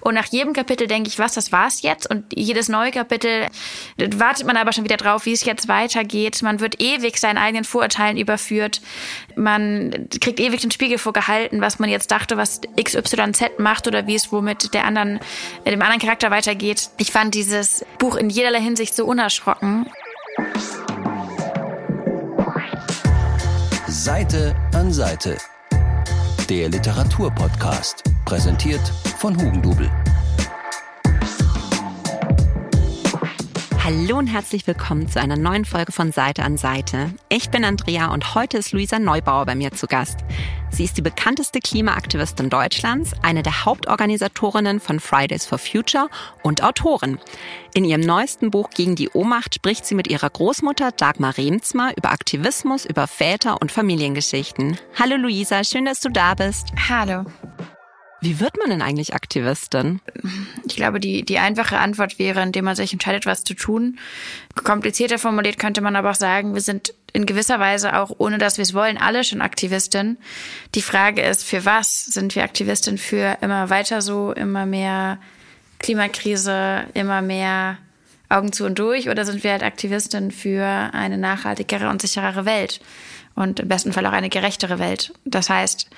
Und nach jedem Kapitel denke ich, was, das war's jetzt? Und jedes neue Kapitel wartet man aber schon wieder drauf, wie es jetzt weitergeht. Man wird ewig seinen eigenen Vorurteilen überführt. Man kriegt ewig den Spiegel vorgehalten, was man jetzt dachte, was XYZ macht oder wie es womit der anderen, dem anderen Charakter weitergeht. Ich fand dieses Buch in jederlei Hinsicht so unerschrocken. Seite an Seite. Der Literaturpodcast. Präsentiert von Hugendubel. Hallo und herzlich willkommen zu einer neuen Folge von Seite an Seite. Ich bin Andrea und heute ist Luisa Neubauer bei mir zu Gast. Sie ist die bekannteste Klimaaktivistin Deutschlands, eine der Hauptorganisatorinnen von Fridays for Future und Autorin. In ihrem neuesten Buch gegen die Ohnmacht spricht sie mit ihrer Großmutter Dagmar Remzma über Aktivismus, über Väter und Familiengeschichten. Hallo Luisa, schön, dass du da bist. Hallo. Wie wird man denn eigentlich Aktivistin? Ich glaube, die, die einfache Antwort wäre, indem man sich entscheidet, was zu tun. Komplizierter formuliert könnte man aber auch sagen, wir sind in gewisser Weise auch, ohne dass wir es wollen, alle schon Aktivistin. Die Frage ist, für was sind wir Aktivistin? Für immer weiter so, immer mehr Klimakrise, immer mehr Augen zu und durch? Oder sind wir halt Aktivistin für eine nachhaltigere und sicherere Welt? Und im besten Fall auch eine gerechtere Welt. Das heißt,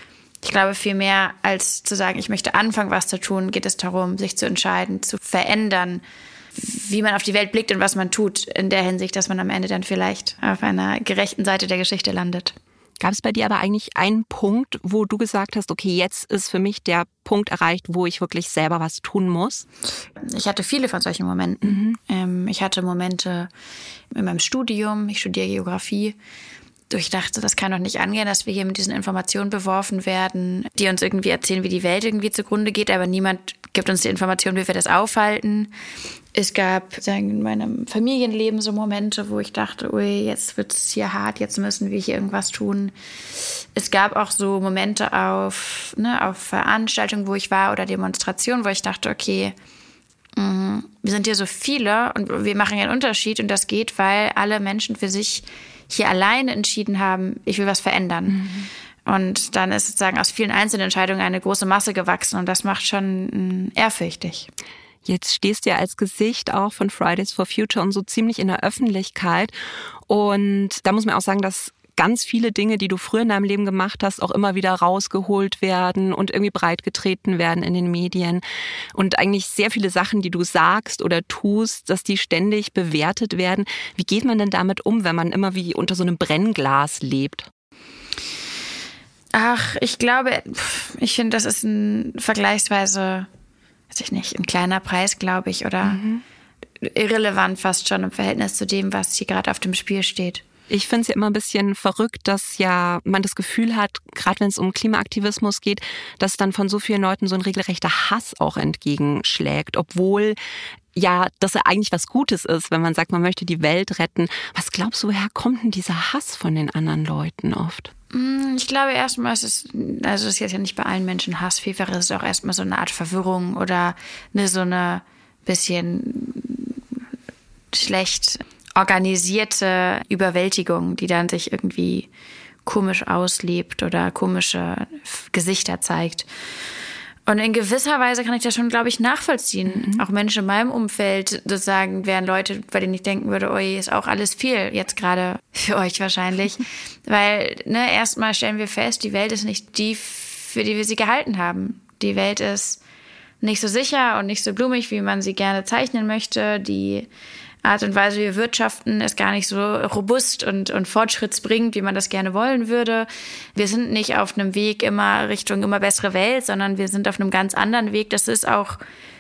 ich glaube, viel mehr als zu sagen, ich möchte anfangen, was zu tun, geht es darum, sich zu entscheiden, zu verändern, wie man auf die Welt blickt und was man tut, in der Hinsicht, dass man am Ende dann vielleicht auf einer gerechten Seite der Geschichte landet. Gab es bei dir aber eigentlich einen Punkt, wo du gesagt hast, okay, jetzt ist für mich der Punkt erreicht, wo ich wirklich selber was tun muss? Ich hatte viele von solchen Momenten. Mhm. Ähm, ich hatte Momente in meinem Studium, ich studiere Geografie, ich dachte, das kann doch nicht angehen, dass wir hier mit diesen Informationen beworfen werden, die uns irgendwie erzählen, wie die Welt irgendwie zugrunde geht, aber niemand gibt uns die Information, wie wir das aufhalten. Es gab in meinem Familienleben so Momente, wo ich dachte, ui, jetzt wird es hier hart, jetzt müssen wir hier irgendwas tun. Es gab auch so Momente auf, ne, auf Veranstaltungen, wo ich war oder Demonstrationen, wo ich dachte, okay, mh, wir sind hier so viele und wir machen einen Unterschied und das geht, weil alle Menschen für sich hier alleine entschieden haben, ich will was verändern. Mhm. Und dann ist sozusagen aus vielen einzelnen Entscheidungen eine große Masse gewachsen und das macht schon mm, ehrfürchtig. Jetzt stehst du ja als Gesicht auch von Fridays for Future und so ziemlich in der Öffentlichkeit. Und da muss man auch sagen, dass ganz viele Dinge, die du früher in deinem Leben gemacht hast, auch immer wieder rausgeholt werden und irgendwie breitgetreten werden in den Medien. Und eigentlich sehr viele Sachen, die du sagst oder tust, dass die ständig bewertet werden. Wie geht man denn damit um, wenn man immer wie unter so einem Brennglas lebt? Ach, ich glaube, ich finde, das ist ein vergleichsweise, weiß ich nicht, ein kleiner Preis, glaube ich, oder mhm. irrelevant fast schon im Verhältnis zu dem, was hier gerade auf dem Spiel steht. Ich finde es ja immer ein bisschen verrückt, dass ja man das Gefühl hat, gerade wenn es um Klimaaktivismus geht, dass dann von so vielen Leuten so ein regelrechter Hass auch entgegenschlägt, obwohl ja, dass er eigentlich was Gutes ist, wenn man sagt, man möchte die Welt retten. Was glaubst du, woher kommt denn dieser Hass von den anderen Leuten oft? Mm, ich glaube erstmal ist es, also es ist jetzt ja nicht bei allen Menschen Hass, vielfach ist auch erstmal so eine Art Verwirrung oder eine so eine bisschen schlecht organisierte Überwältigung, die dann sich irgendwie komisch auslebt oder komische Gesichter zeigt. Und in gewisser Weise kann ich das schon, glaube ich, nachvollziehen. Mhm. Auch Menschen in meinem Umfeld, das sagen, wären Leute, bei denen ich denken würde, oi, ist auch alles viel, jetzt gerade für euch wahrscheinlich. Weil, ne, erstmal stellen wir fest, die Welt ist nicht die, für die wir sie gehalten haben. Die Welt ist nicht so sicher und nicht so blumig, wie man sie gerne zeichnen möchte. Die Art und Weise, wie wir wirtschaften, ist gar nicht so robust und, und fortschrittsbringend, wie man das gerne wollen würde. Wir sind nicht auf einem Weg immer Richtung immer bessere Welt, sondern wir sind auf einem ganz anderen Weg. Das ist auch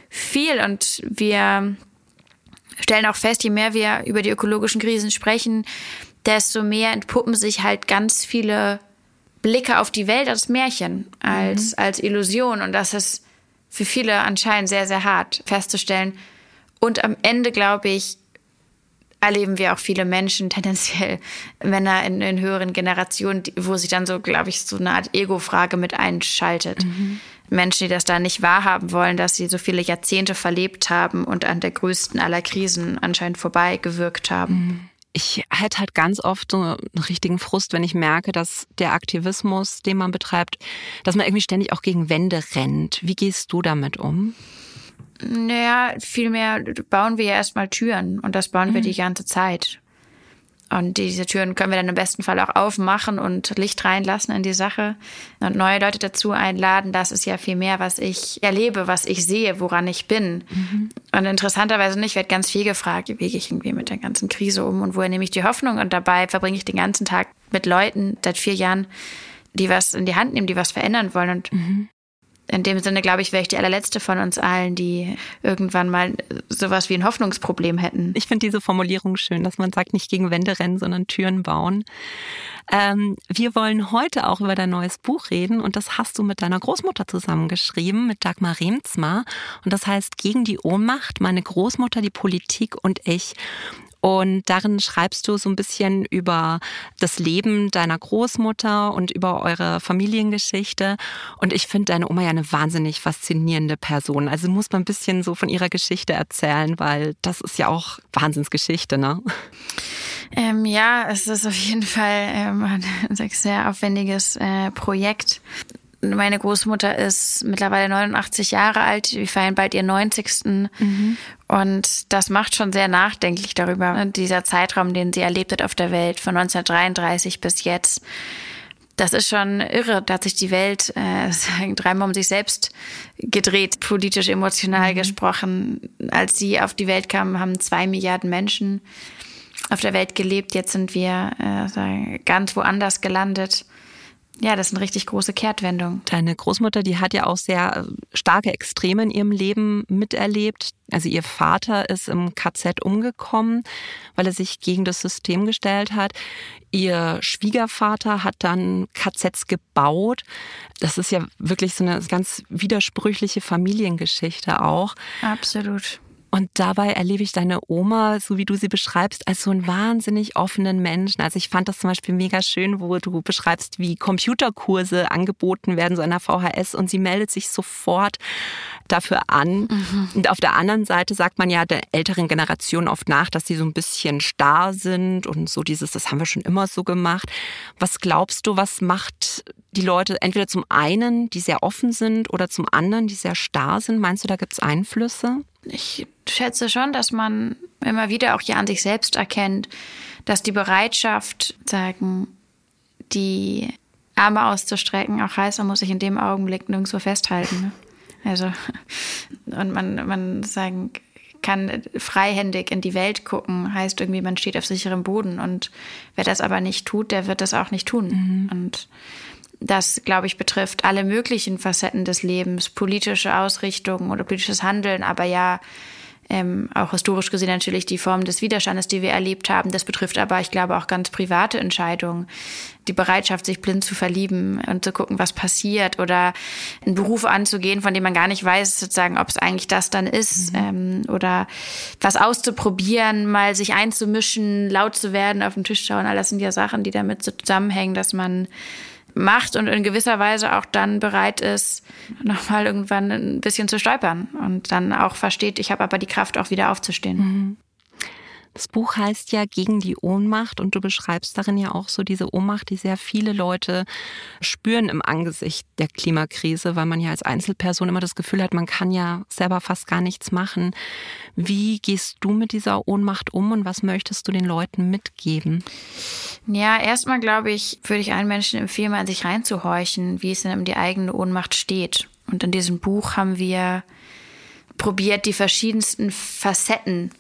viel und wir stellen auch fest, je mehr wir über die ökologischen Krisen sprechen, desto mehr entpuppen sich halt ganz viele Blicke auf die Welt als Märchen, als, mhm. als Illusion. Und das ist für viele anscheinend sehr, sehr hart festzustellen. Und am Ende, glaube ich, erleben wir auch viele Menschen, tendenziell Männer in, in höheren Generationen, wo sich dann so, glaube ich, so eine Art Ego-Frage mit einschaltet. Mhm. Menschen, die das da nicht wahrhaben wollen, dass sie so viele Jahrzehnte verlebt haben und an der größten aller Krisen anscheinend vorbeigewirkt haben. Mhm. Ich hätte halt ganz oft so einen richtigen Frust, wenn ich merke, dass der Aktivismus, den man betreibt, dass man irgendwie ständig auch gegen Wände rennt. Wie gehst du damit um? Naja, vielmehr bauen wir ja erstmal Türen und das bauen mhm. wir die ganze Zeit. Und diese Türen können wir dann im besten Fall auch aufmachen und Licht reinlassen in die Sache und neue Leute dazu einladen. Das ist ja viel mehr, was ich erlebe, was ich sehe, woran ich bin. Mhm. Und interessanterweise nicht, wird ganz viel gefragt, wie gehe ich irgendwie mit der ganzen Krise um und woher nehme ich die Hoffnung? Und dabei verbringe ich den ganzen Tag mit Leuten seit vier Jahren, die was in die Hand nehmen, die was verändern wollen. Und mhm in dem Sinne, glaube ich, wäre ich die allerletzte von uns allen, die irgendwann mal sowas wie ein Hoffnungsproblem hätten. Ich finde diese Formulierung schön, dass man sagt, nicht gegen Wände rennen, sondern Türen bauen. Ähm, wir wollen heute auch über dein neues Buch reden und das hast du mit deiner Großmutter zusammengeschrieben, mit Dagmar Remzma. Und das heißt Gegen die Ohnmacht, meine Großmutter, die Politik und ich. Und darin schreibst du so ein bisschen über das Leben deiner Großmutter und über eure Familiengeschichte. Und ich finde deine Oma ja eine wahnsinnig faszinierende Person. Also muss man ein bisschen so von ihrer Geschichte erzählen, weil das ist ja auch Wahnsinnsgeschichte, ne? Ähm, ja, es ist auf jeden Fall ähm, ein sehr aufwendiges äh, Projekt. Meine Großmutter ist mittlerweile 89 Jahre alt. Wir feiern bald ihr 90. Mhm. Und das macht schon sehr nachdenklich darüber, dieser Zeitraum, den sie erlebt hat auf der Welt, von 1933 bis jetzt. Das ist schon irre. Da hat sich die Welt äh, dreimal um sich selbst gedreht, politisch, emotional mhm. gesprochen. Als sie auf die Welt kam, haben zwei Milliarden Menschen auf der Welt gelebt. Jetzt sind wir äh, ganz woanders gelandet. Ja, das ist eine richtig große Kehrtwendung. Deine Großmutter, die hat ja auch sehr äh, starke Extreme in ihrem Leben miterlebt. Also ihr Vater ist im KZ umgekommen, weil er sich gegen das System gestellt hat. Ihr Schwiegervater hat dann KZs gebaut. Das ist ja wirklich so eine ganz widersprüchliche Familiengeschichte auch. Absolut. Und dabei erlebe ich deine Oma, so wie du sie beschreibst, als so einen wahnsinnig offenen Menschen. Also ich fand das zum Beispiel mega schön, wo du beschreibst, wie Computerkurse angeboten werden, so einer VHS, und sie meldet sich sofort dafür an. Mhm. Und auf der anderen Seite sagt man ja der älteren Generation oft nach, dass sie so ein bisschen starr sind und so dieses, das haben wir schon immer so gemacht. Was glaubst du, was macht die Leute entweder zum einen, die sehr offen sind, oder zum anderen, die sehr starr sind? Meinst du, da gibt es Einflüsse? Ich schätze schon, dass man immer wieder auch hier an sich selbst erkennt, dass die Bereitschaft, sagen, die Arme auszustrecken, auch heißt, man muss sich in dem Augenblick nirgendwo festhalten. Ne? Also, und man, man sagen kann freihändig in die Welt gucken, heißt irgendwie, man steht auf sicherem Boden. Und wer das aber nicht tut, der wird das auch nicht tun. Mhm. Und das, glaube ich, betrifft alle möglichen Facetten des Lebens, politische Ausrichtungen oder politisches Handeln, aber ja ähm, auch historisch gesehen natürlich die Form des Widerstandes, die wir erlebt haben. Das betrifft aber, ich glaube, auch ganz private Entscheidungen. Die Bereitschaft, sich blind zu verlieben und zu gucken, was passiert oder einen Beruf anzugehen, von dem man gar nicht weiß, sozusagen, ob es eigentlich das dann ist mhm. ähm, oder was auszuprobieren, mal sich einzumischen, laut zu werden, auf den Tisch schauen. All das sind ja Sachen, die damit zusammenhängen, dass man macht und in gewisser Weise auch dann bereit ist, nochmal irgendwann ein bisschen zu stolpern und dann auch versteht, ich habe aber die Kraft, auch wieder aufzustehen. Mhm. Das Buch heißt ja Gegen die Ohnmacht und du beschreibst darin ja auch so diese Ohnmacht, die sehr viele Leute spüren im Angesicht der Klimakrise, weil man ja als Einzelperson immer das Gefühl hat, man kann ja selber fast gar nichts machen. Wie gehst du mit dieser Ohnmacht um und was möchtest du den Leuten mitgeben? Ja, erstmal glaube ich, würde ich allen Menschen empfehlen, mal in sich reinzuhorchen, wie es denn um die eigene Ohnmacht steht. Und in diesem Buch haben wir probiert, die verschiedensten Facetten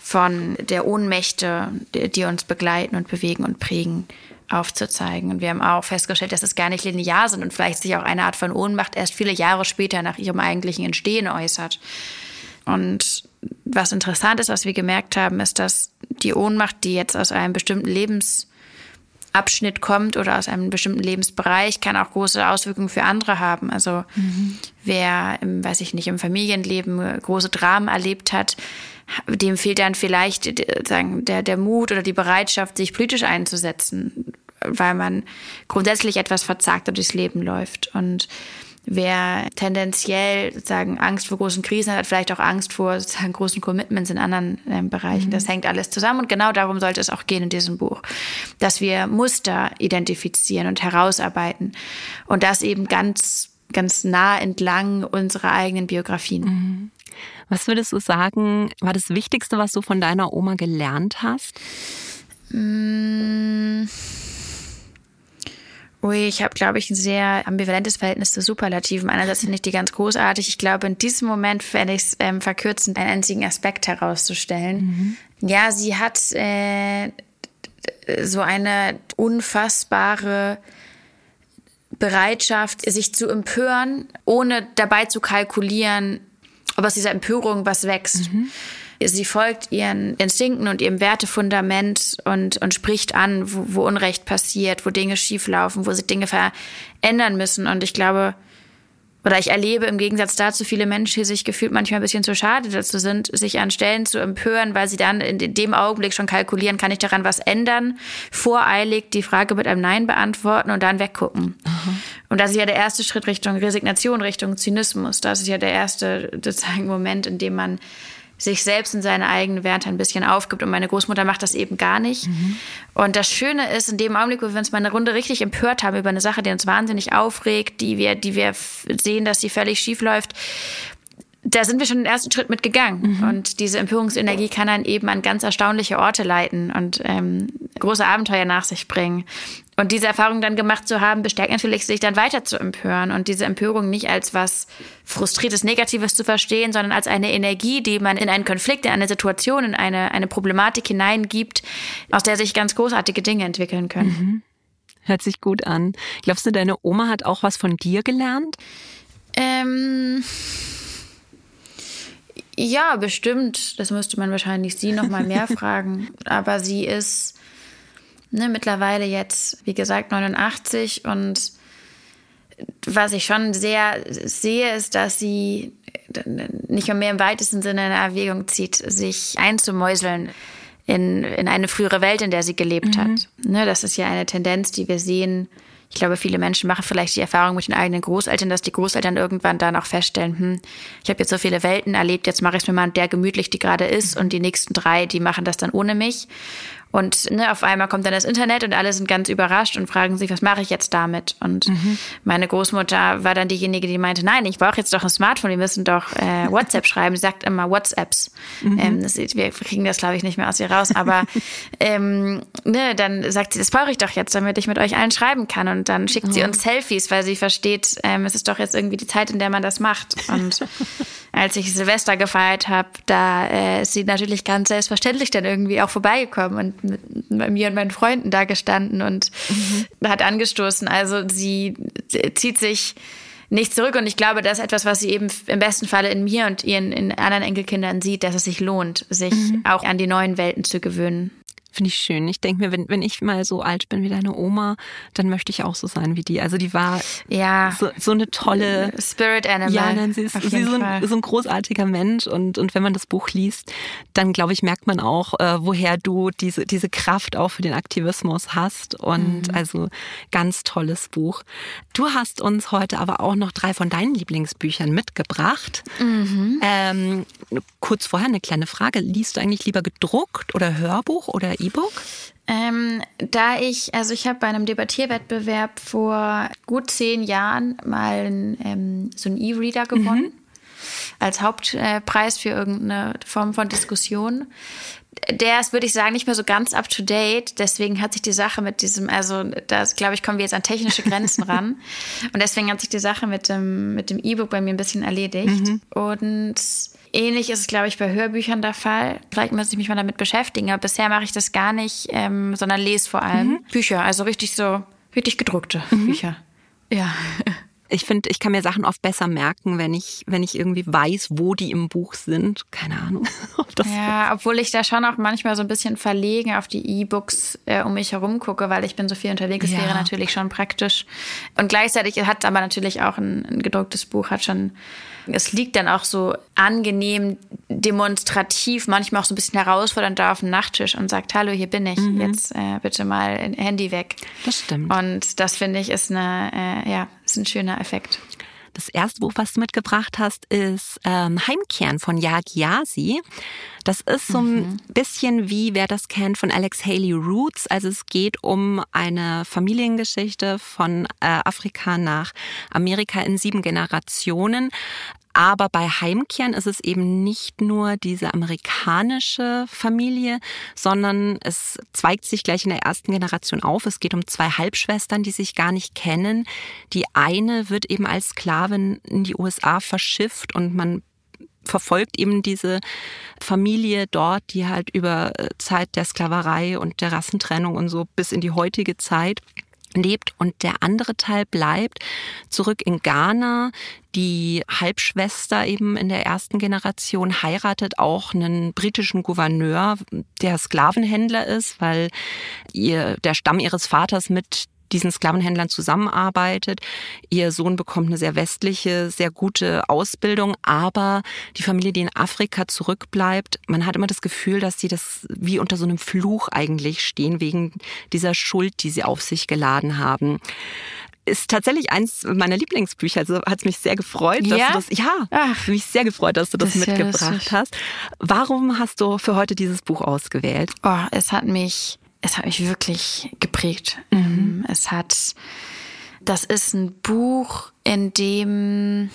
von der Ohnmächte, die uns begleiten und bewegen und prägen, aufzuzeigen. Und wir haben auch festgestellt, dass es gar nicht linear sind und vielleicht sich auch eine Art von Ohnmacht erst viele Jahre später nach ihrem eigentlichen Entstehen äußert. Und was interessant ist, was wir gemerkt haben, ist, dass die Ohnmacht, die jetzt aus einem bestimmten Lebensabschnitt kommt oder aus einem bestimmten Lebensbereich, kann auch große Auswirkungen für andere haben. Also mhm. wer, im, weiß ich nicht, im Familienleben große Dramen erlebt hat, dem fehlt dann vielleicht äh, sagen, der, der Mut oder die Bereitschaft, sich politisch einzusetzen, weil man grundsätzlich etwas verzagt durchs Leben läuft. Und wer tendenziell sozusagen Angst vor großen Krisen hat, hat vielleicht auch Angst vor sozusagen großen Commitments in anderen äh, Bereichen. Mhm. Das hängt alles zusammen und genau darum sollte es auch gehen in diesem Buch, dass wir Muster identifizieren und herausarbeiten und das eben ganz ganz nah entlang unserer eigenen Biografien. Mhm. Was würdest du sagen, war das Wichtigste, was du von deiner Oma gelernt hast? Ui, ich habe, glaube ich, ein sehr ambivalentes Verhältnis zu Superlativen. Einerseits finde ich die ganz großartig. Ich glaube, in diesem Moment fände ich es ähm, verkürzend, einen einzigen Aspekt herauszustellen. Mhm. Ja, sie hat äh, so eine unfassbare Bereitschaft, sich zu empören, ohne dabei zu kalkulieren, ob aus dieser Empörung was wächst. Mhm. Sie folgt ihren Instinkten und ihrem Wertefundament und, und spricht an, wo, wo Unrecht passiert, wo Dinge schieflaufen, wo sich Dinge verändern müssen. Und ich glaube, oder ich erlebe im Gegensatz dazu viele Menschen, die sich gefühlt manchmal ein bisschen zu schade dazu sind, sich an Stellen zu empören, weil sie dann in dem Augenblick schon kalkulieren, kann ich daran was ändern, voreilig die Frage mit einem Nein beantworten und dann weggucken. Aha. Und das ist ja der erste Schritt Richtung Resignation, Richtung Zynismus. Das ist ja der erste sozusagen Moment, in dem man sich selbst in seine eigenen Werte ein bisschen aufgibt. Und meine Großmutter macht das eben gar nicht. Mhm. Und das Schöne ist, in dem Augenblick, wo wir uns mal eine Runde richtig empört haben über eine Sache, die uns wahnsinnig aufregt, die wir, die wir sehen, dass sie völlig schief läuft, da sind wir schon den ersten Schritt mitgegangen. Mhm. Und diese Empörungsenergie kann dann eben an ganz erstaunliche Orte leiten und ähm, große Abenteuer nach sich bringen. Und diese Erfahrung dann gemacht zu haben, bestärkt natürlich, sich dann weiter zu empören und diese Empörung nicht als was Frustriertes, Negatives zu verstehen, sondern als eine Energie, die man in einen Konflikt, in eine Situation, in eine, eine Problematik hineingibt, aus der sich ganz großartige Dinge entwickeln können. Mhm. Hört sich gut an. Glaubst du, deine Oma hat auch was von dir gelernt? Ähm. Ja, bestimmt. Das müsste man wahrscheinlich sie noch mal mehr fragen. Aber sie ist ne, mittlerweile jetzt, wie gesagt, 89 und was ich schon sehr sehe, ist, dass sie nicht mehr im weitesten Sinne eine Erwägung zieht, sich einzumäuseln in, in eine frühere Welt, in der sie gelebt mhm. hat. Ne, das ist ja eine Tendenz, die wir sehen. Ich glaube, viele Menschen machen vielleicht die Erfahrung mit den eigenen Großeltern, dass die Großeltern irgendwann dann auch feststellen, hm, ich habe jetzt so viele Welten erlebt, jetzt mache ich es mir mal der gemütlich, die gerade ist, und die nächsten drei, die machen das dann ohne mich. Und ne, auf einmal kommt dann das Internet und alle sind ganz überrascht und fragen sich, was mache ich jetzt damit? Und mhm. meine Großmutter war dann diejenige, die meinte, nein, ich brauche jetzt doch ein Smartphone, wir müssen doch äh, WhatsApp schreiben. Sie sagt immer WhatsApps. Mhm. Ähm, das, wir kriegen das, glaube ich, nicht mehr aus ihr raus. Aber ähm, ne, dann sagt sie, das brauche ich doch jetzt, damit ich mit euch allen schreiben kann. Und dann schickt mhm. sie uns Selfies, weil sie versteht, ähm, es ist doch jetzt irgendwie die Zeit, in der man das macht. Und als ich Silvester gefeiert habe, da äh, ist sie natürlich ganz selbstverständlich dann irgendwie auch vorbeigekommen und mit, mit mir und meinen Freunden da gestanden und mhm. hat angestoßen. Also sie zieht sich nicht zurück und ich glaube, das ist etwas, was sie eben im besten Falle in mir und ihren in anderen Enkelkindern sieht, dass es sich lohnt, sich mhm. auch an die neuen Welten zu gewöhnen. Finde ich schön. Ich denke mir, wenn, wenn ich mal so alt bin wie deine Oma, dann möchte ich auch so sein wie die. Also die war ja so, so eine tolle Spirit Animal. Ja, nein, sie ist, sie so, ein, so, ein, großartiger Mensch und, und wenn man das Buch liest, dann glaube ich, merkt man auch, äh, woher du diese, diese Kraft auch für den Aktivismus hast. Und mhm. also ganz tolles Buch. Du hast uns heute aber auch noch drei von deinen Lieblingsbüchern mitgebracht. Mhm. Ähm, kurz vorher eine kleine Frage. Liest du eigentlich lieber gedruckt oder Hörbuch oder E-Book? Ähm, da ich, also ich habe bei einem Debattierwettbewerb vor gut zehn Jahren mal ähm, so einen E-Reader gewonnen. Mhm. Als Hauptpreis für irgendeine Form von Diskussion. Der ist, würde ich sagen, nicht mehr so ganz up to date. Deswegen hat sich die Sache mit diesem, also da glaube ich, kommen wir jetzt an technische Grenzen ran. Und deswegen hat sich die Sache mit dem mit dem E-Book bei mir ein bisschen erledigt. Mhm. Und Ähnlich ist es, glaube ich, bei Hörbüchern der Fall. Vielleicht muss ich mich mal damit beschäftigen, aber bisher mache ich das gar nicht, ähm, sondern lese vor allem mhm. Bücher, also richtig so, richtig gedruckte mhm. Bücher. Ja. Ich finde, ich kann mir Sachen oft besser merken, wenn ich, wenn ich irgendwie weiß, wo die im Buch sind. Keine Ahnung. ja, obwohl ich da schon auch manchmal so ein bisschen verlegen auf die E-Books äh, um mich herum gucke, weil ich bin so viel unterwegs. Das ja. wäre natürlich schon praktisch. Und gleichzeitig hat aber natürlich auch ein, ein gedrucktes Buch, hat schon es liegt dann auch so angenehm demonstrativ, manchmal auch so ein bisschen herausfordernd da auf dem Nachttisch und sagt, hallo, hier bin ich, mhm. jetzt äh, bitte mal Handy weg. Das stimmt. Und das finde ich ist eine, äh, ja, ist ein schöner Effekt. Das erste Buch, was du mitgebracht hast, ist ähm, Heimkehren von Yagi Yasi. Das ist so ein mhm. bisschen wie, wer das kennt, von Alex Haley Roots. Also es geht um eine Familiengeschichte von äh, Afrika nach Amerika in sieben Generationen. Aber bei Heimkehren ist es eben nicht nur diese amerikanische Familie, sondern es zweigt sich gleich in der ersten Generation auf. Es geht um zwei Halbschwestern, die sich gar nicht kennen. Die eine wird eben als Sklavin in die USA verschifft und man verfolgt eben diese Familie dort, die halt über äh, Zeit der Sklaverei und der Rassentrennung und so bis in die heutige Zeit lebt und der andere Teil bleibt zurück in Ghana. Die Halbschwester eben in der ersten Generation heiratet auch einen britischen Gouverneur, der Sklavenhändler ist, weil ihr, der Stamm ihres Vaters mit diesen Sklavenhändlern zusammenarbeitet. Ihr Sohn bekommt eine sehr westliche, sehr gute Ausbildung, aber die Familie, die in Afrika zurückbleibt, man hat immer das Gefühl, dass sie das wie unter so einem Fluch eigentlich stehen, wegen dieser Schuld, die sie auf sich geladen haben ist tatsächlich eins meiner Lieblingsbücher. Also hat es mich sehr gefreut, dass ja? du das, ja, Ach, mich sehr gefreut, dass du das, das mitgebracht ja hast. Warum hast du für heute dieses Buch ausgewählt? Oh, es hat mich es hat mich wirklich geprägt. Mhm. Ähm, es hat, das ist ein Buch, in dem,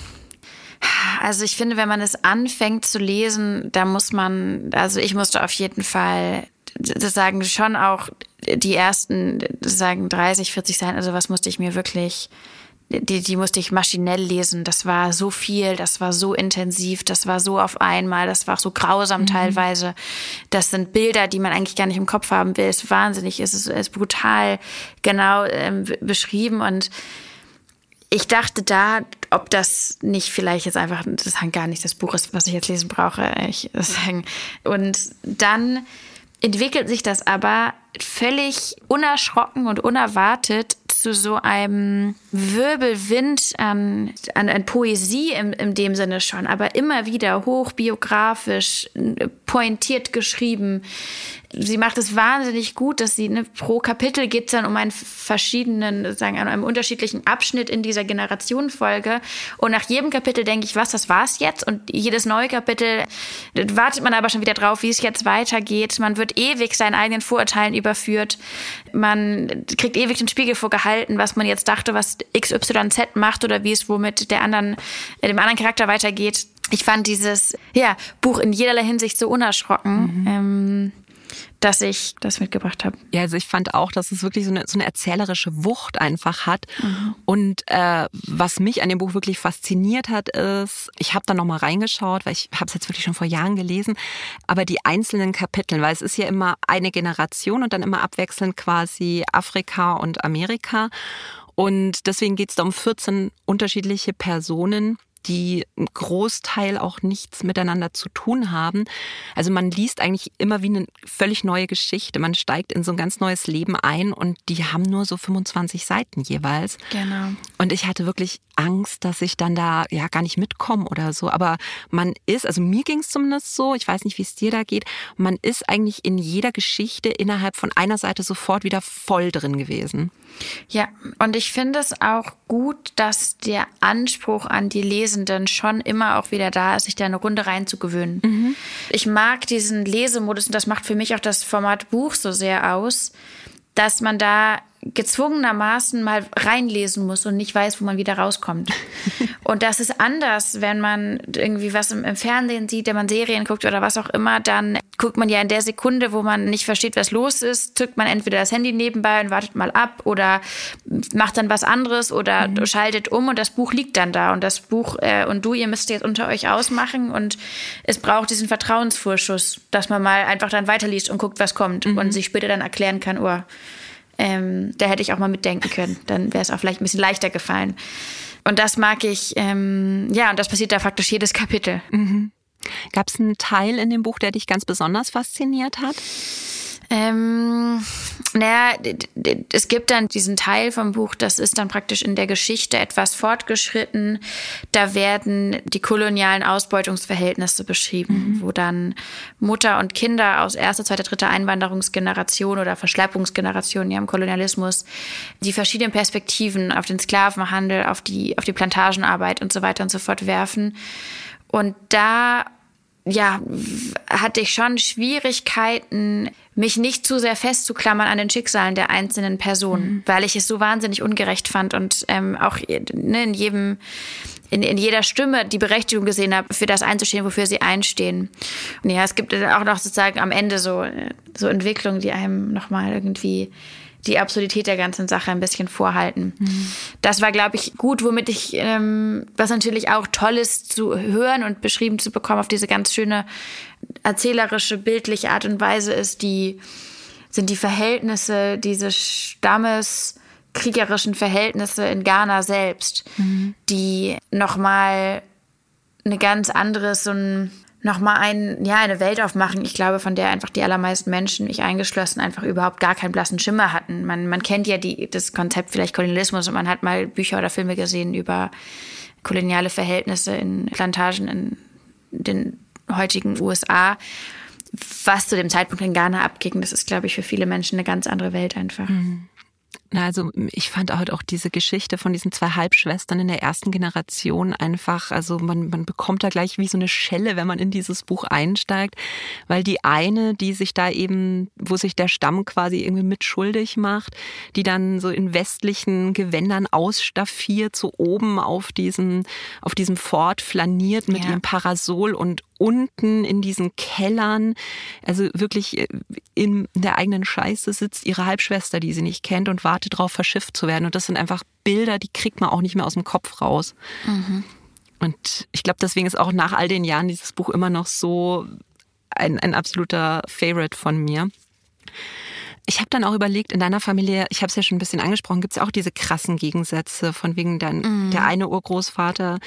also ich finde, wenn man es anfängt zu lesen, da muss man, also ich musste auf jeden Fall, das sagen schon auch die ersten, sagen 30, 40 sein, also was musste ich mir wirklich die, die musste ich maschinell lesen. Das war so viel, das war so intensiv, das war so auf einmal, das war so grausam mhm. teilweise. Das sind Bilder, die man eigentlich gar nicht im Kopf haben will. Es ist wahnsinnig, es ist, es ist brutal genau ähm, beschrieben und ich dachte da, ob das nicht vielleicht jetzt einfach, das gar nicht das Buch ist, was ich jetzt lesen brauche. Ich, sagen. Und dann entwickelt sich das aber völlig unerschrocken und unerwartet zu so einem Wirbelwind an, an, an Poesie in, in dem Sinne schon, aber immer wieder hochbiografisch, pointiert geschrieben. Sie macht es wahnsinnig gut, dass sie ne, pro Kapitel geht es dann um einen verschiedenen, sagen, einem unterschiedlichen Abschnitt in dieser Generationenfolge. Und nach jedem Kapitel denke ich, was, das war's jetzt? Und jedes neue Kapitel wartet man aber schon wieder drauf, wie es jetzt weitergeht. Man wird ewig seinen eigenen Vorurteilen überführt. Man kriegt ewig den Spiegel vorgehalten, was man jetzt dachte, was XYZ macht oder wie es womit der anderen, äh, dem anderen Charakter weitergeht. Ich fand dieses ja, Buch in jederlei Hinsicht so unerschrocken. Mhm. Ähm, dass ich das mitgebracht habe. Ja, also ich fand auch, dass es wirklich so eine, so eine erzählerische Wucht einfach hat. Mhm. Und äh, was mich an dem Buch wirklich fasziniert hat, ist, ich habe da nochmal reingeschaut, weil ich habe es jetzt wirklich schon vor Jahren gelesen, aber die einzelnen Kapitel, weil es ist ja immer eine Generation und dann immer abwechselnd quasi Afrika und Amerika. Und deswegen geht es da um 14 unterschiedliche Personen, die einen Großteil auch nichts miteinander zu tun haben. Also man liest eigentlich immer wie eine völlig neue Geschichte. Man steigt in so ein ganz neues Leben ein und die haben nur so 25 Seiten jeweils. Genau. Und ich hatte wirklich Angst, dass ich dann da ja gar nicht mitkomme oder so. Aber man ist, also mir ging es zumindest so, ich weiß nicht, wie es dir da geht, man ist eigentlich in jeder Geschichte innerhalb von einer Seite sofort wieder voll drin gewesen. Ja, und ich finde es auch gut, dass der Anspruch an die Lesenden schon immer auch wieder da ist, sich da eine Runde reinzugewöhnen. Mhm. Ich mag diesen Lesemodus und das macht für mich auch das Format Buch so sehr aus, dass man da gezwungenermaßen mal reinlesen muss und nicht weiß, wo man wieder rauskommt. und das ist anders, wenn man irgendwie was im, im, Fernsehen sieht, wenn man Serien guckt oder was auch immer, dann guckt man ja in der Sekunde, wo man nicht versteht, was los ist, zückt man entweder das Handy nebenbei und wartet mal ab oder macht dann was anderes oder mhm. schaltet um und das Buch liegt dann da und das Buch äh, und du, ihr müsst jetzt unter euch ausmachen und es braucht diesen Vertrauensvorschuss, dass man mal einfach dann weiterliest und guckt, was kommt mhm. und sich später dann erklären kann, oh, ähm, da hätte ich auch mal mitdenken können. Dann wäre es auch vielleicht ein bisschen leichter gefallen. Und das mag ich, ähm, ja, und das passiert da faktisch jedes Kapitel. Mhm. Gab es einen Teil in dem Buch, der dich ganz besonders fasziniert hat? Ähm, naja, es gibt dann diesen Teil vom Buch, das ist dann praktisch in der Geschichte etwas fortgeschritten. Da werden die kolonialen Ausbeutungsverhältnisse beschrieben, mhm. wo dann Mutter und Kinder aus erster, zweiter, dritter Einwanderungsgeneration oder Verschleppungsgeneration ja, im Kolonialismus die verschiedenen Perspektiven auf den Sklavenhandel, auf die, auf die Plantagenarbeit und so weiter und so fort werfen. Und da ja, hatte ich schon Schwierigkeiten, mich nicht zu sehr festzuklammern an den Schicksalen der einzelnen Personen, mhm. weil ich es so wahnsinnig ungerecht fand und ähm, auch ne, in jedem in, in jeder Stimme die Berechtigung gesehen habe, für das einzustehen, wofür sie einstehen. Und ja, es gibt auch noch sozusagen am Ende so, so Entwicklungen, die einem nochmal irgendwie die Absurdität der ganzen Sache ein bisschen vorhalten. Mhm. Das war, glaube ich, gut, womit ich, ähm, was natürlich auch toll ist zu hören und beschrieben zu bekommen auf diese ganz schöne erzählerische, bildliche Art und Weise ist, die sind die Verhältnisse dieses Stammes kriegerischen Verhältnisse in Ghana selbst, mhm. die nochmal eine ganz andere, so ein, nochmal ein, ja, eine Welt aufmachen, ich glaube, von der einfach die allermeisten Menschen, ich eingeschlossen, einfach überhaupt gar keinen blassen Schimmer hatten. Man, man kennt ja die, das Konzept vielleicht Kolonialismus und man hat mal Bücher oder Filme gesehen über koloniale Verhältnisse in Plantagen in den heutigen USA. Was zu dem Zeitpunkt in Ghana abging, das ist, glaube ich, für viele Menschen eine ganz andere Welt einfach. Mhm. Na, also ich fand halt auch diese Geschichte von diesen zwei Halbschwestern in der ersten Generation einfach, also man, man bekommt da gleich wie so eine Schelle, wenn man in dieses Buch einsteigt, weil die eine, die sich da eben, wo sich der Stamm quasi irgendwie mitschuldig macht, die dann so in westlichen Gewändern ausstaffiert, so oben auf diesem, auf diesem Fort flaniert mit ja. ihrem Parasol und unten in diesen Kellern, also wirklich äh, in der eigenen Scheiße sitzt ihre Halbschwester, die sie nicht kennt und wartet darauf, verschifft zu werden. Und das sind einfach Bilder, die kriegt man auch nicht mehr aus dem Kopf raus. Mhm. Und ich glaube, deswegen ist auch nach all den Jahren dieses Buch immer noch so ein, ein absoluter Favorite von mir. Ich habe dann auch überlegt, in deiner Familie, ich habe es ja schon ein bisschen angesprochen, gibt es ja auch diese krassen Gegensätze, von wegen dein, mhm. der eine Urgroßvater,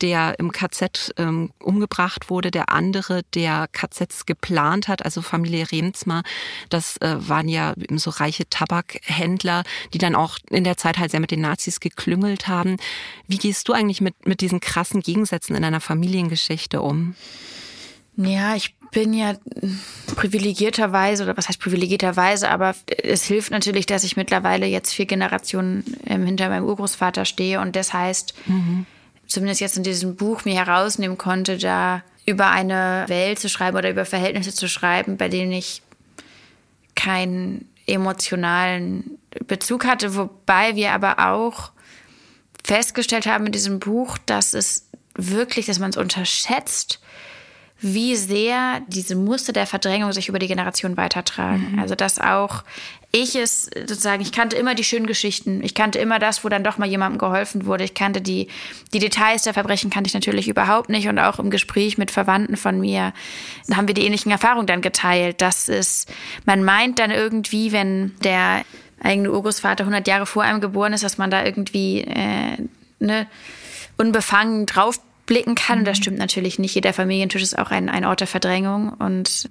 der im KZ ähm, umgebracht wurde, der andere, der KZs geplant hat, also Familie Remsmar, das äh, waren ja so reiche Tabakhändler, die dann auch in der Zeit halt sehr mit den Nazis geklüngelt haben. Wie gehst du eigentlich mit, mit diesen krassen Gegensätzen in deiner Familiengeschichte um? Ja, ich bin ja privilegierterweise, oder was heißt privilegierterweise, aber es hilft natürlich, dass ich mittlerweile jetzt vier Generationen ähm, hinter meinem Urgroßvater stehe und das heißt, mhm. zumindest jetzt in diesem Buch mir herausnehmen konnte, da über eine Welt zu schreiben oder über Verhältnisse zu schreiben, bei denen ich keinen emotionalen Bezug hatte, wobei wir aber auch festgestellt haben in diesem Buch, dass es wirklich, dass man es unterschätzt, wie sehr diese Muster der Verdrängung sich über die Generation weitertragen. Mhm. Also dass auch ich es sozusagen, ich kannte immer die schönen Geschichten. Ich kannte immer das, wo dann doch mal jemandem geholfen wurde. Ich kannte die, die Details der Verbrechen kannte ich natürlich überhaupt nicht. Und auch im Gespräch mit Verwandten von mir haben wir die ähnlichen Erfahrungen dann geteilt. Das ist, man meint dann irgendwie, wenn der eigene Urgroßvater 100 Jahre vor einem geboren ist, dass man da irgendwie, äh, ne, unbefangen drauf blicken kann. Und das mhm. stimmt natürlich nicht. Jeder Familientisch ist auch ein, ein Ort der Verdrängung. Und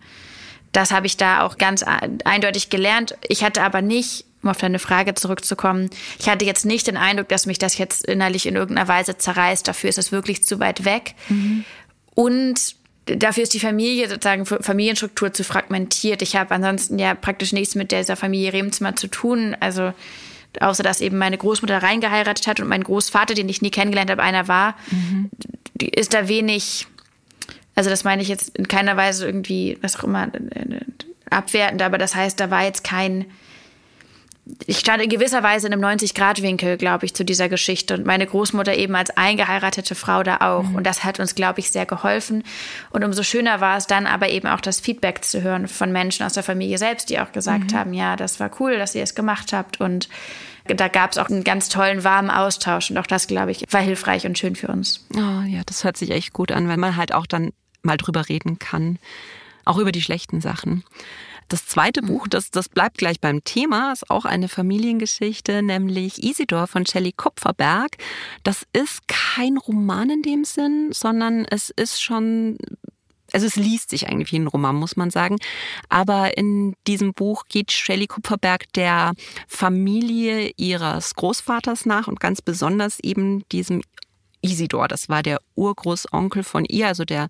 das habe ich da auch ganz eindeutig gelernt. Ich hatte aber nicht, um auf deine Frage zurückzukommen, ich hatte jetzt nicht den Eindruck, dass mich das jetzt innerlich in irgendeiner Weise zerreißt. Dafür ist es wirklich zu weit weg. Mhm. Und dafür ist die Familie sozusagen Familienstruktur zu fragmentiert. Ich habe ansonsten ja praktisch nichts mit dieser Familie Remzimmer zu tun. Also außer dass eben meine Großmutter reingeheiratet hat und mein Großvater, den ich nie kennengelernt habe, einer war, mhm. ist da wenig, also das meine ich jetzt in keiner Weise irgendwie, was auch immer, abwertend, aber das heißt, da war jetzt kein, ich stand in gewisser Weise in einem 90-Grad-Winkel, glaube ich, zu dieser Geschichte. Und meine Großmutter eben als eingeheiratete Frau da auch. Mhm. Und das hat uns, glaube ich, sehr geholfen. Und umso schöner war es dann aber eben auch das Feedback zu hören von Menschen aus der Familie selbst, die auch gesagt mhm. haben, ja, das war cool, dass ihr es gemacht habt. Und da gab es auch einen ganz tollen, warmen Austausch. Und auch das, glaube ich, war hilfreich und schön für uns. Oh, ja, das hört sich echt gut an, weil man halt auch dann mal drüber reden kann. Auch über die schlechten Sachen. Das zweite Buch, das, das bleibt gleich beim Thema, ist auch eine Familiengeschichte, nämlich Isidor von Shelley Kupferberg. Das ist kein Roman in dem Sinn, sondern es ist schon also es liest sich eigentlich wie ein Roman, muss man sagen. Aber in diesem Buch geht Shelley Kupferberg der Familie ihres Großvaters nach und ganz besonders eben diesem Isidor. Das war der Urgroßonkel von ihr, also der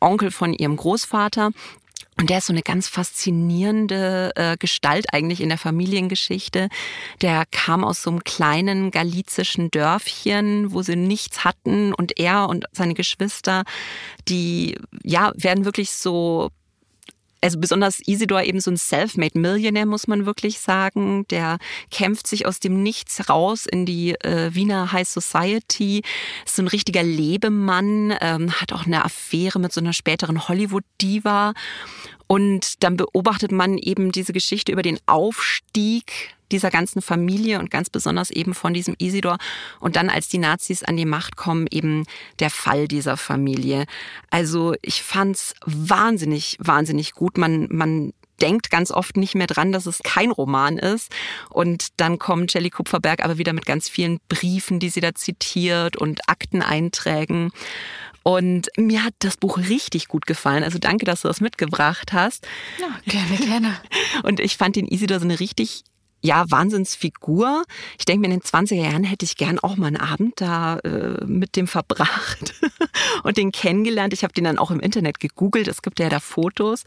Onkel von ihrem Großvater. Und der ist so eine ganz faszinierende äh, Gestalt eigentlich in der Familiengeschichte. Der kam aus so einem kleinen galizischen Dörfchen, wo sie nichts hatten und er und seine Geschwister, die ja werden wirklich so also besonders Isidor eben so ein self-made Millionaire, muss man wirklich sagen. Der kämpft sich aus dem Nichts raus in die äh, Wiener High Society. Ist so ein richtiger Lebemann, ähm, hat auch eine Affäre mit so einer späteren Hollywood-Diva. Und dann beobachtet man eben diese Geschichte über den Aufstieg dieser ganzen Familie und ganz besonders eben von diesem Isidor. Und dann, als die Nazis an die Macht kommen, eben der Fall dieser Familie. Also ich fand's wahnsinnig, wahnsinnig gut. Man, man denkt ganz oft nicht mehr dran, dass es kein Roman ist. Und dann kommt Jelly Kupferberg aber wieder mit ganz vielen Briefen, die sie da zitiert und Akteneinträgen. Und mir hat das Buch richtig gut gefallen. Also danke, dass du das mitgebracht hast. Ja, gerne, gerne. Und ich fand den Isidor so eine richtig ja, Wahnsinnsfigur. Ich denke mir, in den 20er Jahren hätte ich gern auch mal einen Abend da äh, mit dem verbracht und den kennengelernt. Ich habe den dann auch im Internet gegoogelt. Es gibt ja da Fotos.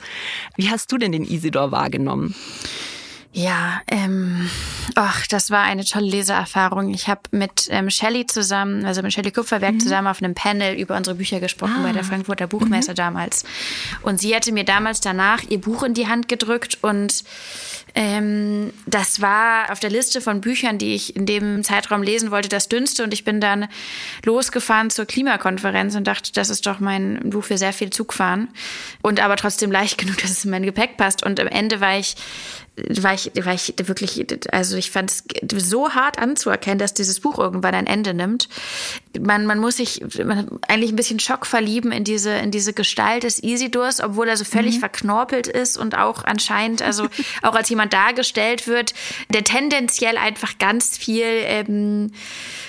Wie hast du denn den Isidor wahrgenommen? Ja, ähm, ach, das war eine tolle Leseerfahrung. Ich habe mit ähm, Shelley zusammen, also mit Shelley Kupferberg mhm. zusammen auf einem Panel über unsere Bücher gesprochen ah. bei der Frankfurter Buchmesse mhm. damals. Und sie hatte mir damals danach ihr Buch in die Hand gedrückt und ähm, das war auf der Liste von Büchern, die ich in dem Zeitraum lesen wollte, das dünnste. Und ich bin dann losgefahren zur Klimakonferenz und dachte, das ist doch mein Buch für sehr viel Zugfahren. Und aber trotzdem leicht genug, dass es in mein Gepäck passt. Und am Ende war ich war ich, war ich wirklich, also ich fand es so hart anzuerkennen, dass dieses Buch irgendwann ein Ende nimmt. Man, man muss sich man, eigentlich ein bisschen Schock verlieben in diese, in diese Gestalt des Isidors, obwohl er so völlig mhm. verknorpelt ist und auch anscheinend, also auch als jemand dargestellt wird, der tendenziell einfach ganz viel, ähm,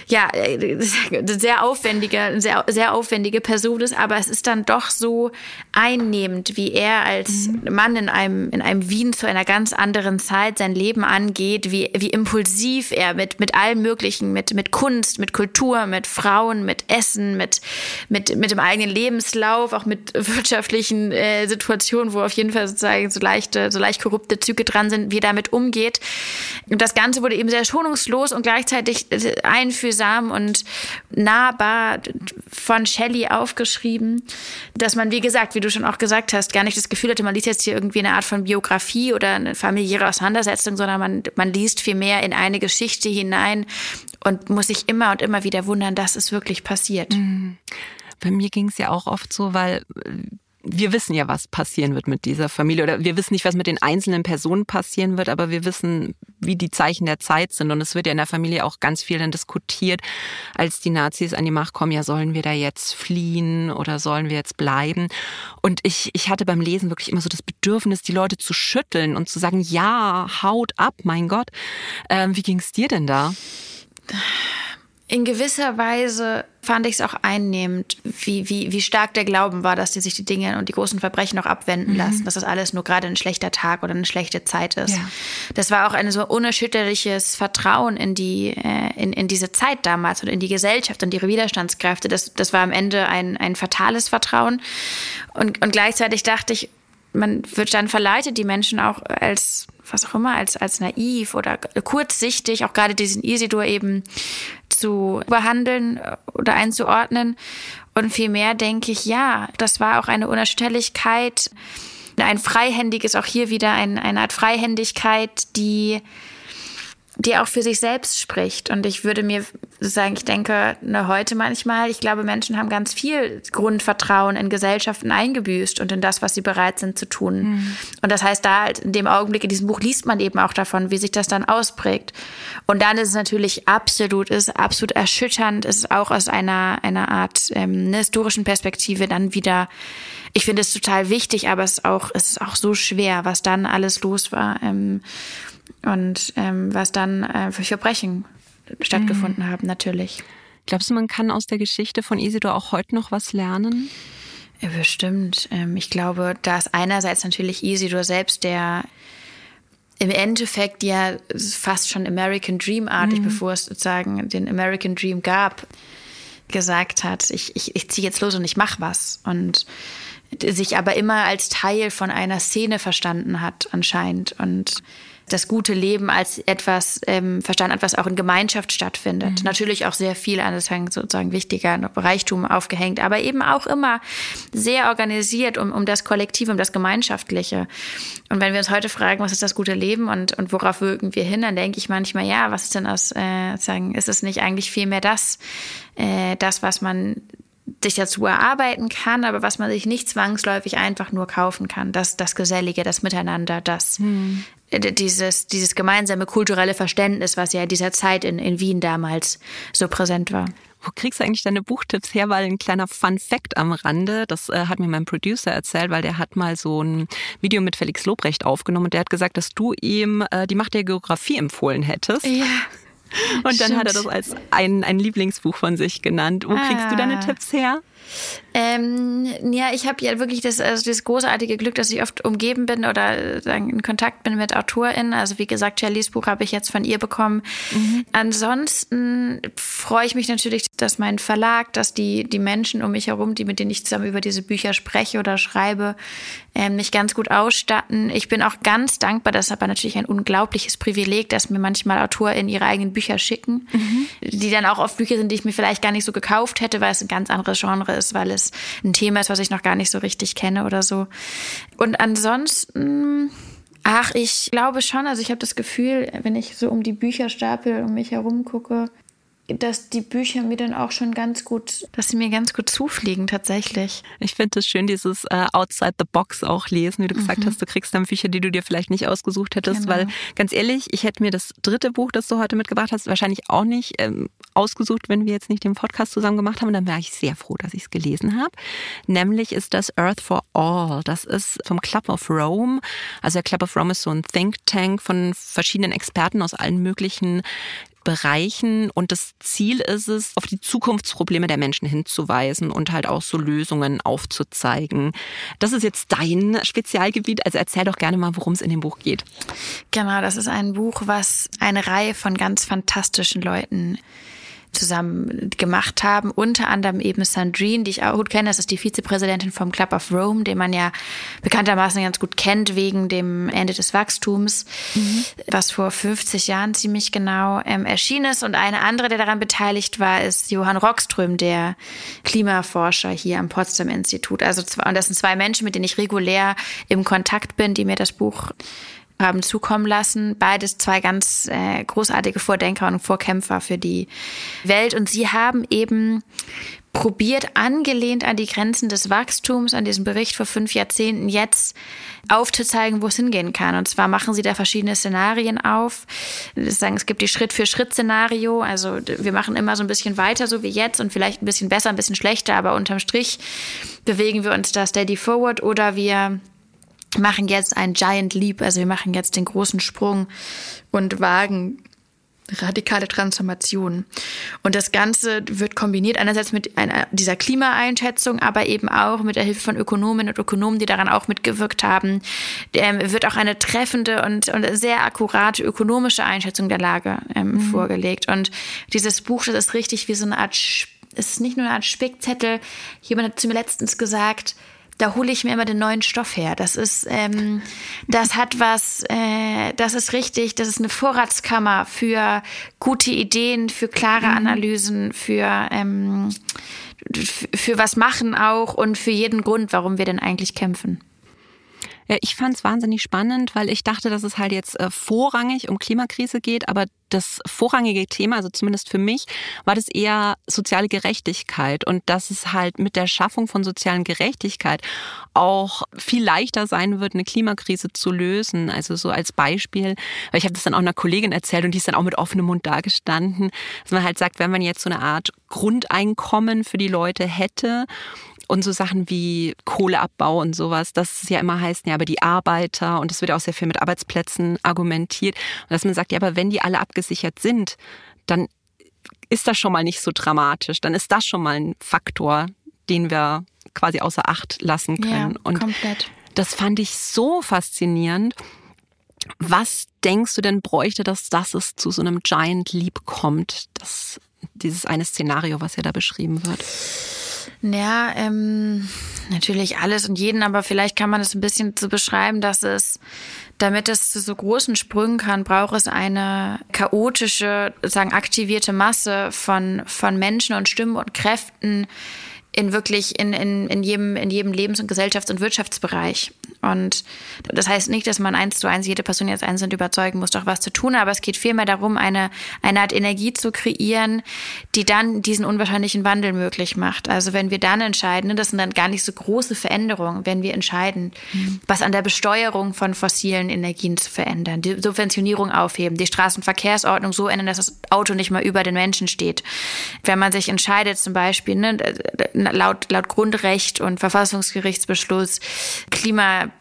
ja, sehr aufwendige, sehr, sehr aufwendige Person ist, aber es ist dann doch so einnehmend, wie er als mhm. Mann in einem, in einem Wien zu einer ganz anderen anderen Zeit sein Leben angeht, wie, wie impulsiv er mit, mit allem Möglichen, mit, mit Kunst, mit Kultur, mit Frauen, mit Essen, mit, mit, mit dem eigenen Lebenslauf, auch mit wirtschaftlichen äh, Situationen, wo auf jeden Fall sozusagen so leichte, so leicht korrupte Züge dran sind, wie er damit umgeht. Und das Ganze wurde eben sehr schonungslos und gleichzeitig äh, einfühlsam und nahbar von Shelley aufgeschrieben, dass man, wie gesagt, wie du schon auch gesagt hast, gar nicht das Gefühl hatte, man liest jetzt hier irgendwie eine Art von Biografie oder eine familiäre Auseinandersetzung, sondern man, man liest viel mehr in eine Geschichte hinein und muss sich immer und immer wieder wundern, dass es wirklich passiert. Mhm. Bei mir ging es ja auch oft so, weil wir wissen ja, was passieren wird mit dieser Familie. Oder wir wissen nicht, was mit den einzelnen Personen passieren wird, aber wir wissen, wie die Zeichen der Zeit sind. Und es wird ja in der Familie auch ganz viel dann diskutiert, als die Nazis an die Macht kommen, ja, sollen wir da jetzt fliehen oder sollen wir jetzt bleiben? Und ich, ich hatte beim Lesen wirklich immer so das Bedürfnis, die Leute zu schütteln und zu sagen, ja, haut ab, mein Gott. Ähm, wie ging es dir denn da? In gewisser Weise fand ich es auch einnehmend, wie, wie, wie stark der Glauben war, dass die sich die Dinge und die großen Verbrechen noch abwenden mhm. lassen, dass das alles nur gerade ein schlechter Tag oder eine schlechte Zeit ist. Ja. Das war auch ein so unerschütterliches Vertrauen in die, äh, in, in diese Zeit damals und in die Gesellschaft und ihre Widerstandskräfte. Das, das war am Ende ein, ein fatales Vertrauen. Und, und gleichzeitig dachte ich, man wird dann verleitet, die Menschen auch als was auch immer, als, als naiv oder kurzsichtig, auch gerade diesen Isidor eben zu behandeln oder einzuordnen. Und vielmehr denke ich, ja, das war auch eine Unerschütterlichkeit, ein freihändiges, auch hier wieder ein, eine Art Freihändigkeit, die die auch für sich selbst spricht. Und ich würde mir sagen, ich denke ne, heute manchmal, ich glaube, Menschen haben ganz viel Grundvertrauen in Gesellschaften eingebüßt und in das, was sie bereit sind zu tun. Mhm. Und das heißt, da halt in dem Augenblick in diesem Buch liest man eben auch davon, wie sich das dann ausprägt. Und dann ist es natürlich absolut, ist absolut erschütternd, ist auch aus einer, einer Art ähm, einer historischen Perspektive dann wieder ich finde es total wichtig, aber es ist auch, es ist auch so schwer, was dann alles los war. Ähm, und ähm, was dann äh, für Verbrechen stattgefunden mhm. haben, natürlich. Glaubst du, man kann aus der Geschichte von Isidor auch heute noch was lernen? Ja, bestimmt. Ähm, ich glaube, da ist einerseits natürlich Isidor selbst, der im Endeffekt ja fast schon American Dream-artig, mhm. bevor es sozusagen den American Dream gab, gesagt hat, ich, ich, ich ziehe jetzt los und ich mache was. Und sich aber immer als Teil von einer Szene verstanden hat anscheinend und das gute Leben als etwas ähm, verstanden hat, was auch in Gemeinschaft stattfindet. Mhm. Natürlich auch sehr viel an sozusagen wichtiger Reichtum aufgehängt, aber eben auch immer sehr organisiert um, um das Kollektive, um das Gemeinschaftliche. Und wenn wir uns heute fragen, was ist das gute Leben und, und worauf wirken wir hin, dann denke ich manchmal, ja, was ist denn aus, äh, sagen, ist es nicht eigentlich viel mehr das, äh, das, was man sich dazu erarbeiten kann, aber was man sich nicht zwangsläufig einfach nur kaufen kann. Das, das Gesellige, das Miteinander, das, hm. dieses, dieses gemeinsame kulturelle Verständnis, was ja in dieser Zeit in, in Wien damals so präsent war. Wo kriegst du eigentlich deine Buchtipps her? Weil ein kleiner Fun Fact am Rande, das äh, hat mir mein Producer erzählt, weil der hat mal so ein Video mit Felix Lobrecht aufgenommen und der hat gesagt, dass du ihm äh, die Macht der Geografie empfohlen hättest. Ja. Und dann Stimmt. hat er das als ein, ein Lieblingsbuch von sich genannt. Wo ah. kriegst du deine ah. Tipps her? Ähm, ja, ich habe ja wirklich das, also das großartige Glück, dass ich oft umgeben bin oder sagen, in Kontakt bin mit AutorInnen. Also wie gesagt, Shellys Buch habe ich jetzt von ihr bekommen. Mhm. Ansonsten freue ich mich natürlich, dass mein Verlag, dass die, die Menschen um mich herum, die mit denen ich zusammen über diese Bücher spreche oder schreibe, ähm, mich ganz gut ausstatten. Ich bin auch ganz dankbar, das ist aber natürlich ein unglaubliches Privileg, dass mir manchmal AutorInnen ihre eigenen Bücher schicken, mhm. die dann auch oft Bücher sind, die ich mir vielleicht gar nicht so gekauft hätte, weil es ein ganz anderes Genre ist, weil es ein Thema ist, was ich noch gar nicht so richtig kenne oder so. Und ansonsten, ach, ich glaube schon, also ich habe das Gefühl, wenn ich so um die Bücherstapel um mich herum gucke, dass die Bücher mir dann auch schon ganz gut, dass sie mir ganz gut zufliegen tatsächlich. Ich finde es schön, dieses äh, Outside the Box auch lesen, wie du mhm. gesagt hast, du kriegst dann Bücher, die du dir vielleicht nicht ausgesucht hättest, genau. weil ganz ehrlich, ich hätte mir das dritte Buch, das du heute mitgebracht hast, wahrscheinlich auch nicht ähm, ausgesucht, wenn wir jetzt nicht den Podcast zusammen gemacht haben. Dann wäre ich sehr froh, dass ich es gelesen habe. Nämlich ist das Earth for All. Das ist vom Club of Rome. Also der Club of Rome ist so ein Think Tank von verschiedenen Experten aus allen möglichen Bereichen. Und das Ziel ist es, auf die Zukunftsprobleme der Menschen hinzuweisen und halt auch so Lösungen aufzuzeigen. Das ist jetzt dein Spezialgebiet. Also erzähl doch gerne mal, worum es in dem Buch geht. Genau, das ist ein Buch, was eine Reihe von ganz fantastischen Leuten zusammen gemacht haben. Unter anderem eben Sandrine, die ich auch gut kenne. Das ist die Vizepräsidentin vom Club of Rome, den man ja bekanntermaßen ganz gut kennt wegen dem Ende des Wachstums, mhm. was vor 50 Jahren ziemlich genau ähm, erschienen ist. Und eine andere, der daran beteiligt war, ist Johann Rockström, der Klimaforscher hier am Potsdam Institut. Also zwei, und das sind zwei Menschen, mit denen ich regulär im Kontakt bin, die mir das Buch haben zukommen lassen. Beides zwei ganz äh, großartige Vordenker und Vorkämpfer für die Welt. Und sie haben eben probiert, angelehnt an die Grenzen des Wachstums, an diesem Bericht vor fünf Jahrzehnten, jetzt aufzuzeigen, wo es hingehen kann. Und zwar machen sie da verschiedene Szenarien auf. Sagen, es gibt die Schritt-für-Schritt-Szenario. Also wir machen immer so ein bisschen weiter, so wie jetzt, und vielleicht ein bisschen besser, ein bisschen schlechter, aber unterm Strich bewegen wir uns da steady forward oder wir machen jetzt ein Giant Leap, also wir machen jetzt den großen Sprung und wagen radikale Transformation. Und das Ganze wird kombiniert einerseits mit einer, dieser Klimaeinschätzung, aber eben auch mit der Hilfe von Ökonominnen und Ökonomen, die daran auch mitgewirkt haben, ähm, wird auch eine treffende und, und sehr akkurate ökonomische Einschätzung der Lage ähm, mhm. vorgelegt. Und dieses Buch, das ist richtig wie so eine Art, es ist nicht nur eine Art Spickzettel. Jemand hat zu mir letztens gesagt, da hole ich mir immer den neuen Stoff her. Das ist, ähm, das hat was, äh, das ist richtig, das ist eine Vorratskammer für gute Ideen, für klare mhm. Analysen, für, ähm, für was machen auch und für jeden Grund, warum wir denn eigentlich kämpfen. Ja, ich fand es wahnsinnig spannend, weil ich dachte, dass es halt jetzt äh, vorrangig um Klimakrise geht, aber das vorrangige Thema, also zumindest für mich, war das eher soziale Gerechtigkeit und dass es halt mit der Schaffung von sozialen Gerechtigkeit auch viel leichter sein wird, eine Klimakrise zu lösen. Also so als Beispiel, weil ich habe das dann auch einer Kollegin erzählt und die ist dann auch mit offenem Mund dagestanden, dass man halt sagt, wenn man jetzt so eine Art Grundeinkommen für die Leute hätte und so Sachen wie Kohleabbau und sowas, das ist ja immer heißt, ja, aber die Arbeiter und es wird auch sehr viel mit Arbeitsplätzen argumentiert. Und dass man sagt, ja, aber wenn die alle abgesichert sind, dann ist das schon mal nicht so dramatisch. Dann ist das schon mal ein Faktor, den wir quasi außer Acht lassen können. Ja, und komplett. das fand ich so faszinierend. Was denkst du denn bräuchte das, dass es zu so einem Giant Leap kommt? Das, dieses eine Szenario, was ja da beschrieben wird. Ja, ähm, natürlich alles und jeden, aber vielleicht kann man es ein bisschen so beschreiben, dass es, damit es zu so großen Sprüngen kann, braucht es eine chaotische, sagen aktivierte Masse von, von Menschen und Stimmen und Kräften, in wirklich in, in, in, jedem, in jedem Lebens- und Gesellschafts- und Wirtschaftsbereich. Und das heißt nicht, dass man eins zu eins jede Person jetzt einzeln überzeugen muss, doch was zu tun, aber es geht vielmehr darum, eine, eine Art Energie zu kreieren, die dann diesen unwahrscheinlichen Wandel möglich macht. Also wenn wir dann entscheiden, ne, das sind dann gar nicht so große Veränderungen, wenn wir entscheiden, mhm. was an der Besteuerung von fossilen Energien zu verändern, die Subventionierung aufheben, die Straßenverkehrsordnung so ändern, dass das Auto nicht mehr über den Menschen steht. Wenn man sich entscheidet, zum Beispiel, ne, laut, laut Grundrecht und Verfassungsgerichtsbeschluss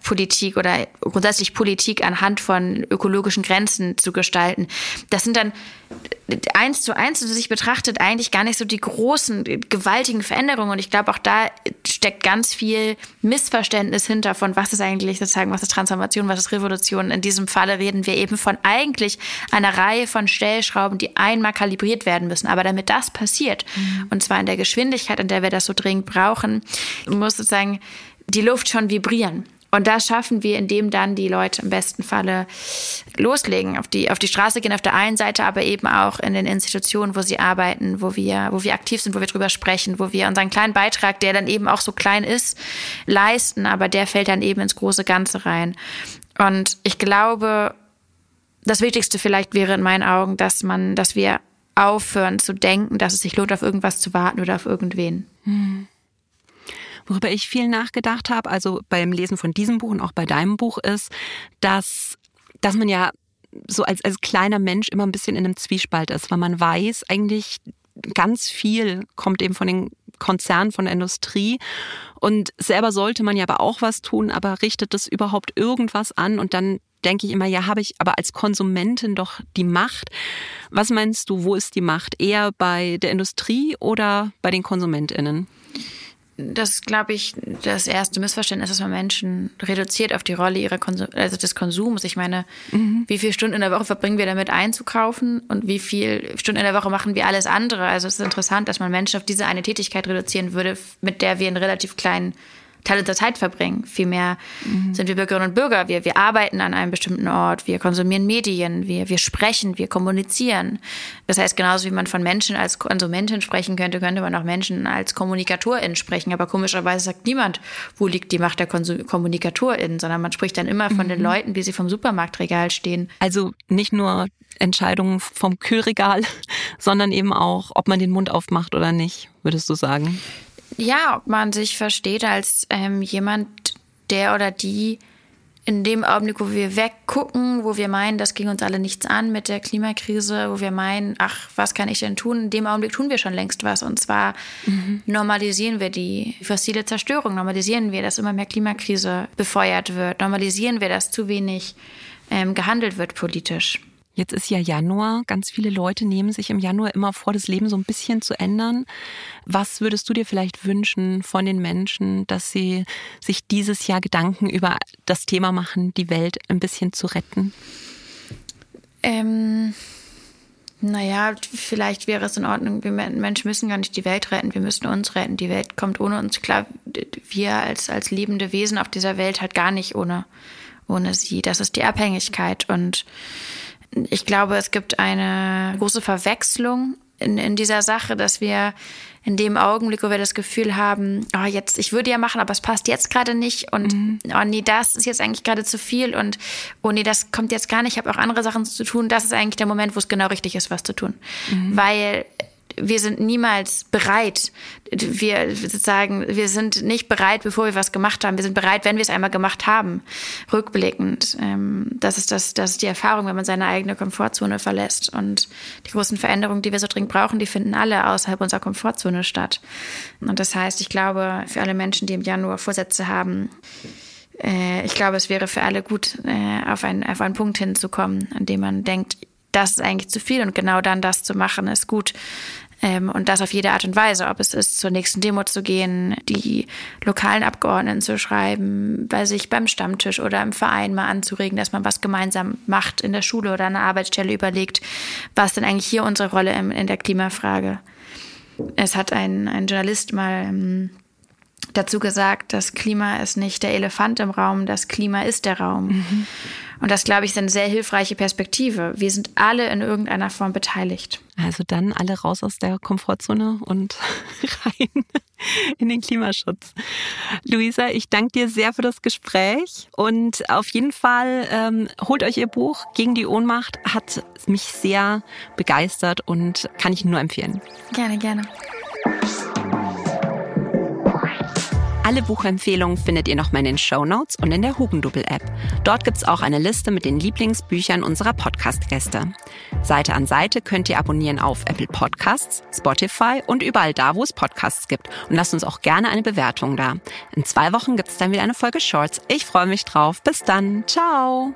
Klimapolitik oder grundsätzlich Politik anhand von ökologischen Grenzen zu gestalten. Das sind dann eins zu eins zu sich betrachtet eigentlich gar nicht so die großen, gewaltigen Veränderungen. Und ich glaube, auch da steckt ganz viel Missverständnis hinter von was ist eigentlich sozusagen, was ist Transformation, was ist Revolution. In diesem Falle reden wir eben von eigentlich einer Reihe von Stellschrauben, die einmal kalibriert werden müssen. Aber damit das passiert, mhm. und zwar in der Geschwindigkeit, in der wir das so dringend brauchen, muss sozusagen die Luft schon vibrieren. Und das schaffen wir, indem dann die Leute im besten Falle loslegen, auf die, auf die Straße gehen auf der einen Seite, aber eben auch in den Institutionen, wo sie arbeiten, wo wir, wo wir aktiv sind, wo wir drüber sprechen, wo wir unseren kleinen Beitrag, der dann eben auch so klein ist, leisten, aber der fällt dann eben ins große Ganze rein. Und ich glaube, das Wichtigste vielleicht wäre in meinen Augen, dass man, dass wir aufhören zu denken, dass es sich lohnt, auf irgendwas zu warten oder auf irgendwen. Hm. Worüber ich viel nachgedacht habe, also beim Lesen von diesem Buch und auch bei deinem Buch, ist, dass, dass man ja so als, als kleiner Mensch immer ein bisschen in einem Zwiespalt ist, weil man weiß, eigentlich ganz viel kommt eben von den Konzernen, von der Industrie. Und selber sollte man ja aber auch was tun, aber richtet das überhaupt irgendwas an? Und dann denke ich immer, ja, habe ich aber als Konsumentin doch die Macht. Was meinst du, wo ist die Macht? Eher bei der Industrie oder bei den KonsumentInnen? Das glaube ich, das erste Missverständnis, dass man Menschen reduziert auf die Rolle ihrer Konsum also des Konsums. Ich meine, mhm. wie viele Stunden in der Woche verbringen wir damit einzukaufen und wie viele Stunden in der Woche machen wir alles andere? Also es ist interessant, dass man Menschen auf diese eine Tätigkeit reduzieren würde, mit der wir einen relativ kleinen Teil unserer Zeit verbringen. Vielmehr mhm. sind wir Bürgerinnen und Bürger. Wir, wir arbeiten an einem bestimmten Ort, wir konsumieren Medien, wir, wir sprechen, wir kommunizieren. Das heißt, genauso wie man von Menschen als Konsumentin sprechen könnte, könnte man auch Menschen als Kommunikatorin sprechen. Aber komischerweise sagt niemand, wo liegt die Macht der Konsum Kommunikatorin, sondern man spricht dann immer von mhm. den Leuten, wie sie vom Supermarktregal stehen. Also nicht nur Entscheidungen vom Kühlregal, sondern eben auch, ob man den Mund aufmacht oder nicht, würdest du sagen? Ja, ob man sich versteht als ähm, jemand, der oder die in dem Augenblick, wo wir weggucken, wo wir meinen, das ging uns alle nichts an mit der Klimakrise, wo wir meinen, ach, was kann ich denn tun? In dem Augenblick tun wir schon längst was. Und zwar mhm. normalisieren wir die fossile Zerstörung, normalisieren wir, dass immer mehr Klimakrise befeuert wird, normalisieren wir, dass zu wenig ähm, gehandelt wird politisch. Jetzt ist ja Januar. Ganz viele Leute nehmen sich im Januar immer vor, das Leben so ein bisschen zu ändern. Was würdest du dir vielleicht wünschen von den Menschen, dass sie sich dieses Jahr Gedanken über das Thema machen, die Welt ein bisschen zu retten? Ähm, naja, vielleicht wäre es in Ordnung. Wir Menschen müssen gar nicht die Welt retten, wir müssen uns retten. Die Welt kommt ohne uns. Klar, wir als, als lebende Wesen auf dieser Welt halt gar nicht ohne, ohne sie. Das ist die Abhängigkeit und ich glaube, es gibt eine große Verwechslung in, in dieser Sache, dass wir in dem Augenblick, wo wir das Gefühl haben, oh, jetzt, ich würde ja machen, aber es passt jetzt gerade nicht und mhm. oh nee, das ist jetzt eigentlich gerade zu viel und oh nee, das kommt jetzt gar nicht, ich habe auch andere Sachen zu tun. Das ist eigentlich der Moment, wo es genau richtig ist, was zu tun. Mhm. Weil wir sind niemals bereit. Wir sozusagen, wir sind nicht bereit, bevor wir was gemacht haben. Wir sind bereit, wenn wir es einmal gemacht haben. Rückblickend. Ähm, das ist das, das ist die Erfahrung, wenn man seine eigene Komfortzone verlässt. Und die großen Veränderungen, die wir so dringend brauchen, die finden alle außerhalb unserer Komfortzone statt. Und das heißt, ich glaube, für alle Menschen, die im Januar Vorsätze haben, äh, ich glaube, es wäre für alle gut, äh, auf einen, auf einen Punkt hinzukommen, an dem man denkt, das ist eigentlich zu viel und genau dann das zu machen ist gut. Ähm, und das auf jede Art und Weise, ob es ist, zur nächsten Demo zu gehen, die lokalen Abgeordneten zu schreiben, bei sich beim Stammtisch oder im Verein mal anzuregen, dass man was gemeinsam macht in der Schule oder an der Arbeitsstelle überlegt, was denn eigentlich hier unsere Rolle in der Klimafrage. Es hat ein, ein Journalist mal ähm, dazu gesagt, das Klima ist nicht der Elefant im Raum, das Klima ist der Raum. Mhm. Und das, glaube ich, ist eine sehr hilfreiche Perspektive. Wir sind alle in irgendeiner Form beteiligt. Also dann alle raus aus der Komfortzone und rein in den Klimaschutz. Luisa, ich danke dir sehr für das Gespräch und auf jeden Fall ähm, holt euch ihr Buch Gegen die Ohnmacht. Hat mich sehr begeistert und kann ich nur empfehlen. Gerne, gerne. Alle Buchempfehlungen findet ihr nochmal in den Show Notes und in der Hugendubel-App. Dort gibt's auch eine Liste mit den Lieblingsbüchern unserer Podcast-Gäste. Seite an Seite könnt ihr abonnieren auf Apple Podcasts, Spotify und überall da, wo es Podcasts gibt. Und lasst uns auch gerne eine Bewertung da. In zwei Wochen gibt's dann wieder eine Folge Shorts. Ich freue mich drauf. Bis dann. Ciao.